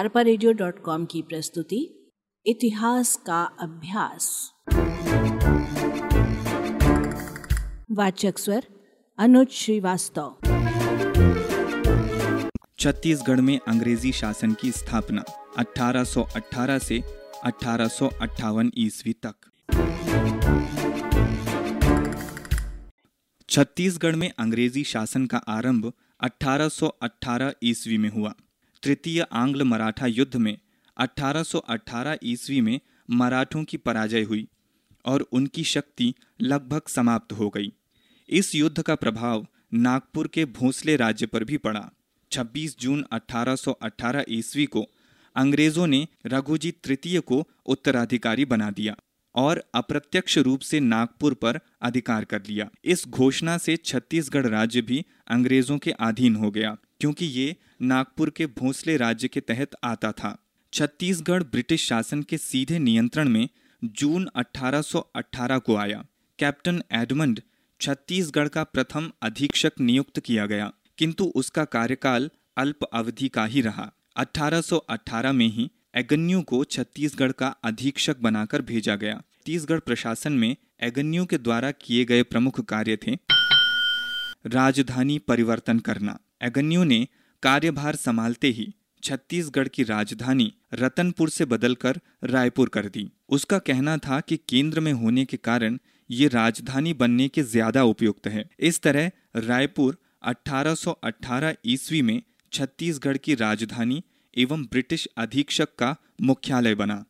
अरपा की प्रस्तुति, इतिहास का अभ्यास। वाचक स्वर, अनुज श्रीवास्तव। छत्तीसगढ़ में अंग्रेज़ी शासन की स्थापना 1818 से अठारह सौ अट्ठावन ईस्वी तक। छत्तीसगढ़ में अंग्रेज़ी शासन का आरंभ 1818 ईस्वी में हुआ। तृतीय आंग्ल मराठा युद्ध में 1818 ईस्वी में मराठों की पराजय हुई और उनकी शक्ति लगभग समाप्त हो गई। इस युद्ध का प्रभाव नागपुर के भोसले राज्य पर भी पड़ा। 26 जून 1818 ईस्वी को अंग्रेज़ों ने रघुजी तृतीय को उत्तराधिकारी बना दिया और अप्रत्यक्ष रूप से नागपुर पर अधिकार कर लिया। इस घोषणा से छत्तीसगढ़ राज्य भी अंग्रेज़ों के अधीन हो गया। क्योंकि ये नागपुर के भोसले राज्य के तहत आता था। छत्तीसगढ़ ब्रिटिश शासन के सीधे नियंत्रण में जून 1818 को आया। कैप्टन एडमंड छत्तीसगढ़ का प्रथम अधीक्षक नियुक्त किया गया, किंतु उसका कार्यकाल अल्प अवधि का ही रहा। 1818 में ही एगन्यू को छत्तीसगढ़ का अधीक्षक बनाकर भेजा गया। छत्तीसगढ़ प्रशासन में एगन्यू के द्वारा किए गए प्रमुख कार्य थे राजधानी परिवर्तन करना। एगन्यू ने कार्यभार संभालते ही छत्तीसगढ़ की राजधानी रतनपुर से बदलकर रायपुर कर दी। उसका कहना था कि केंद्र में होने के कारण ये राजधानी बनने के ज़्यादा उपयुक्त है। इस तरह रायपुर 1818 ईस्वी में छत्तीसगढ़ की राजधानी एवं ब्रिटिश अधीक्षक का मुख्यालय बना।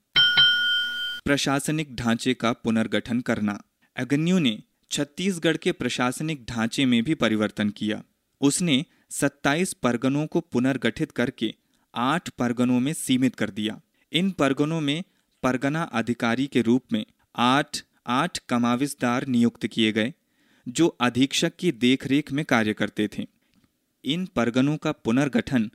प्रशासनिक ढांचे का पुनर्गठन करना। एगन्यू ने छत्तीसगढ़ के प्रशासनिक ढांचे में भी परिवर्तन किया। उसने 27 परगनों को पुनर्गठित करके आठ परगनों में सीमित कर दिया। इन परगनों में परगना अधिकारी के रूप में आठ आठ कमाविजदार नियुक्त किए गए, जो अधीक्षक की देखरेख में कार्य करते थे। इन परगनों का पुनर्गठन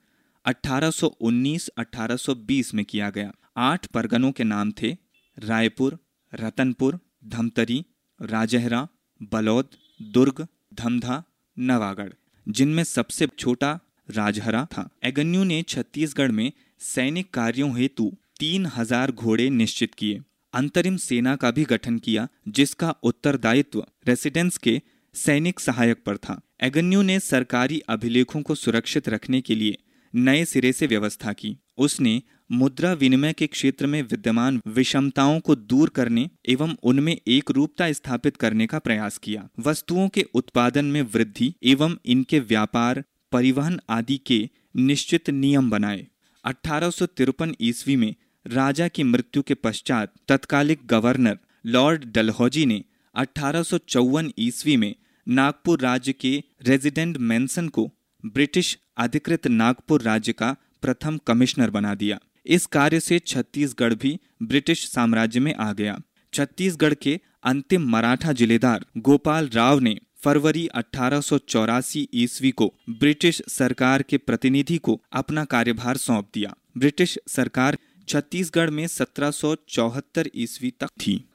1819-1820 में किया गया। आठ परगनों के नाम थे रायपुर, रतनपुर, धमतरी, राजहरा, बलौद, दुर्ग, धमधा, नवागढ़। जिनमें सबसे छोटा राजहरा था। एगन्यू ने छत्तीसगढ़ में सैनिक कार्यों हेतु तीन हज़ार घोड़े निश्चित किए। अंतरिम सेना का भी गठन किया, जिसका उत्तरदायित्व रेसिडेंस के सैनिक सहायक पर था। एगन्यू ने सरकारी अभिलेखों को सुरक्षित रखने के लिए नए सिरे से व्यवस्था की। उसने मुद्रा विनिमय के क्षेत्र में विद्यमान विषमताओं को दूर करने एवं उनमें एक रूपता स्थापित करने का प्रयास किया। वस्तुओं के उत्पादन में वृद्धि एवं इनके व्यापार, परिवहन आदि के निश्चित नियम बनाए। अठारह सौ तिरपन ईस्वी में राजा की मृत्यु के पश्चात तत्कालिक गवर्नर लॉर्ड डलहौजी ने अठारह सौ चौवन ईस्वी में नागपुर राज्य के रेजिडेंट मेंसन को ब्रिटिश अधिकृत नागपुर राज्य का प्रथम कमिश्नर बना दिया। इस कार्य से छत्तीसगढ़ भी ब्रिटिश साम्राज्य में आ गया। छत्तीसगढ़ के अंतिम मराठा जिलेदार गोपाल राव ने फरवरी अठारह ईस्वी को ब्रिटिश सरकार के प्रतिनिधि को अपना कार्यभार सौंप दिया। ब्रिटिश सरकार छत्तीसगढ़ में सत्रह ईस्वी तक थी।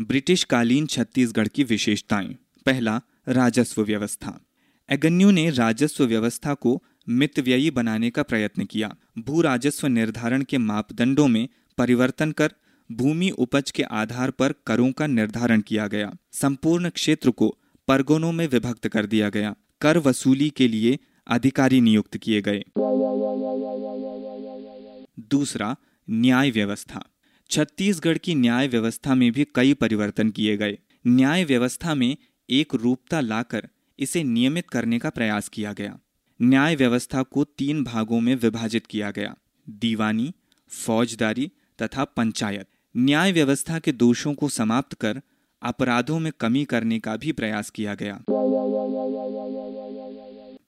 ब्रिटिश कालीन छत्तीसगढ़ की विशेषताएँ। पहला, राजस्व व्यवस्था। एगन्यू ने राजस्व व्यवस्था को मितव्ययी बनाने का प्रयत्न किया। भू राजस्व निर्धारण के मापदंडों में परिवर्तन कर भूमि उपज के आधार पर करों का निर्धारण किया गया। संपूर्ण क्षेत्र को परगनों में विभक्त कर दिया गया। कर वसूली के लिए अधिकारी नियुक्त किए गए। दूसरा, न्याय व्यवस्था। छत्तीसगढ़ की न्याय व्यवस्था में भी कई परिवर्तन किए गए। न्याय व्यवस्था में एक रूपता लाकर इसे नियमित करने का प्रयास किया गया। न्याय व्यवस्था को तीन भागों में विभाजित किया गया, दीवानी, फौजदारी तथा पंचायत। न्याय व्यवस्था के दोषों को समाप्त कर अपराधों में कमी करने का भी प्रयास किया गया।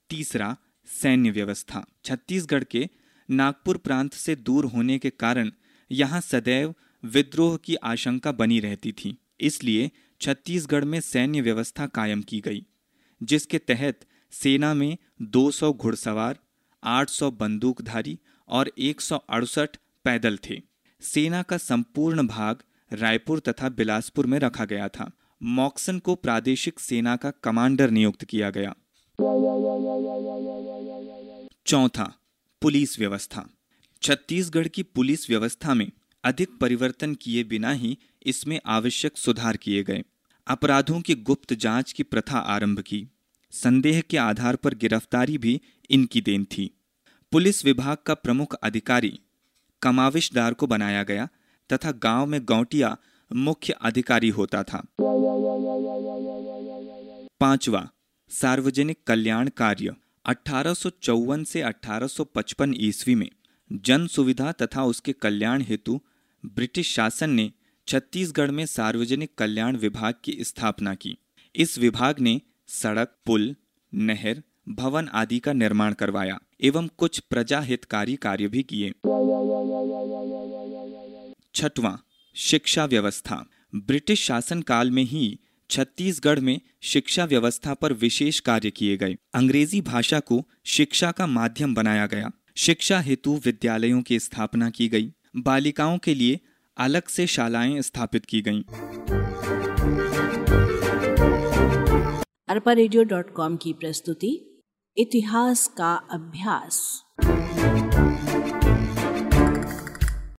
तीसरा, सैन्य व्यवस्था। छत्तीसगढ़ के नागपुर प्रांत से दूर होने के कारण यहाँ सदैव विद्रोह की आशंका बनी रहती थी, इसलिए छत्तीसगढ़ में सैन्य व्यवस्था कायम की गई, जिसके तहत सेना में 200 घुड़सवार 800 बंदूकधारी और एक सौ अड़सठ पैदल थे। सेना का संपूर्ण भाग रायपुर तथा बिलासपुर में रखा गया था। मॉक्सन को प्रादेशिक सेना का कमांडर नियुक्त किया गया। चौथा, पुलिस व्यवस्था। छत्तीसगढ़ की पुलिस व्यवस्था में अधिक परिवर्तन किए बिना ही इसमें आवश्यक सुधार किए गए। अपराधों की गुप्त जाँच की प्रथा आरंभ की। संदेह के आधार पर गिरफ्तारी भी इनकी देन थी। पुलिस विभाग का प्रमुख अधिकारी कमाविशदार को बनाया गया तथा गाँव में गौटिया मुख्य अधिकारी होता था। पांचवा, सार्वजनिक कल्याण कार्य। अठारह से 1855 ईस्वी में जन सुविधा तथा उसके कल्याण हेतु ब्रिटिश शासन ने छत्तीसगढ़ में सार्वजनिक कल्याण विभाग की स्थापना की। इस विभाग ने सड़क, पुल, नहर, भवन आदि का निर्माण करवाया, एवं कुछ प्रजा हितकारी कार्य भी किए। छठवां, शिक्षा व्यवस्था। ब्रिटिश शासन काल में ही छत्तीसगढ़ में शिक्षा व्यवस्था पर विशेष कार्य किए गए। अंग्रेज़ी भाषा को शिक्षा का माध्यम बनाया गया। शिक्षा हेतु विद्यालयों की स्थापना की गई। बालिकाओं के लिए अलग से शालाएँ स्थापित की गईं। अरपा की प्रस्तुति इतिहास का अभ्यास।